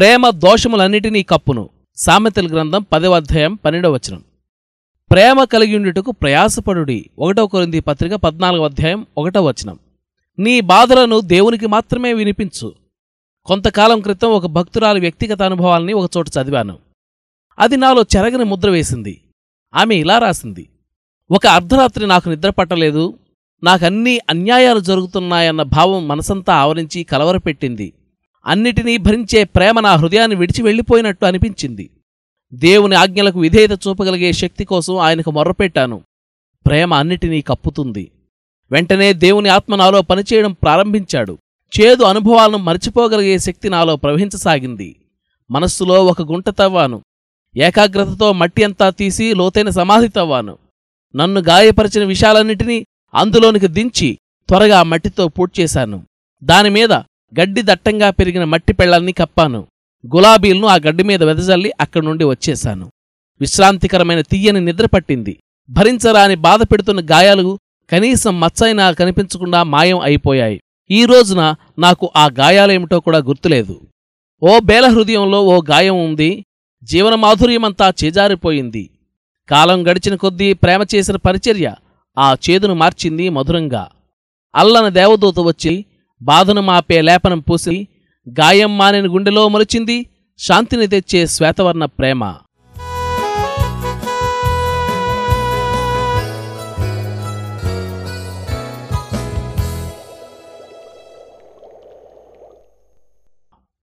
ప్రేమ దోషములన్నిటినీ కప్పును. సామెతల గ్రంథం పదవ అధ్యాయం పన్నెండవ వచనం. ప్రేమ కలిగి ఉండుటకు ప్రయాసపడుడి. ఒకటవ కొరింది పత్రిక పద్నాలుగవ అధ్యాయం ఒకటవ వచనం. నీ బాధలను దేవునికి మాత్రమే వినిపించు. కొంతకాలం క్రితం ఒక భక్తురాలి వ్యక్తిగత అనుభవాల్ని ఒకచోట చదివాను. అది నాలో చెరగని ముద్ర వేసింది. ఆమె ఇలా రాసింది. ఒక అర్ధరాత్రి నాకు నిద్ర పట్టలేదు. నాకన్నీ అన్యాయాలు జరుగుతున్నాయన్న భావం మనసంతా ఆవరించి కలవరపెట్టింది. అన్నిటినీ భరించే ప్రేమ నా హృదయాన్ని విడిచి వెళ్ళిపోయినట్టు అనిపించింది. దేవుని ఆజ్ఞలకు విధేయత చూపగలిగే శక్తి కోసం ఆయనకు మొర్రపెట్టాను. ప్రేమ అన్నిటినీ కప్పుతుంది. వెంటనే దేవుని ఆత్మ నాలో పనిచేయడం ప్రారంభించాడు. చేదు అనుభవాలను మర్చిపోగలిగే శక్తి నాలో ప్రవహించసాగింది. మనస్సులో ఒక గుంట తవ్వాను. ఏకాగ్రతతో మట్టి అంతా తీసి లోతైన సమాధి తవ్వాను. నన్ను గాయపరిచిన విషయాలన్నిటినీ అందులోనికి దించి త్వరగా మట్టితో పూడ్చేశాను. దానిమీద గడ్డి దట్టంగా పెరిగిన మట్టి పెళ్ళల్ని కప్పాను. గులాబీలను ఆ గడ్డి మీద వెదజల్లి అక్కడి నుండి వచ్చేశాను. విశ్రాంతికరమైన తీయని నిద్ర పట్టింది. భరించరాని బాధ పెడుతున్న గాయాలు కనీసం మచ్చైనా కనిపించకుండా మాయం అయిపోయాయి. ఈ రోజున నాకు ఆ గాయాలేమిటో కూడా గుర్తులేదు. ఓ బేల హృదయంలో ఓ గాయం ఉంది. జీవన మాధుర్యమంతా చేజారిపోయింది. కాలం గడిచిన కొద్దీ ప్రేమ చేసిన పరిచర్య ఆ చేదును మార్చింది మధురంగా. అల్లన దేవదూత వచ్చి బాధను మాపే లేపనం పూసి గాయం మానిన గుండెలో మొలిచింది శాంతిని తెచ్చే శ్వేతవర్ణ ప్రేమ.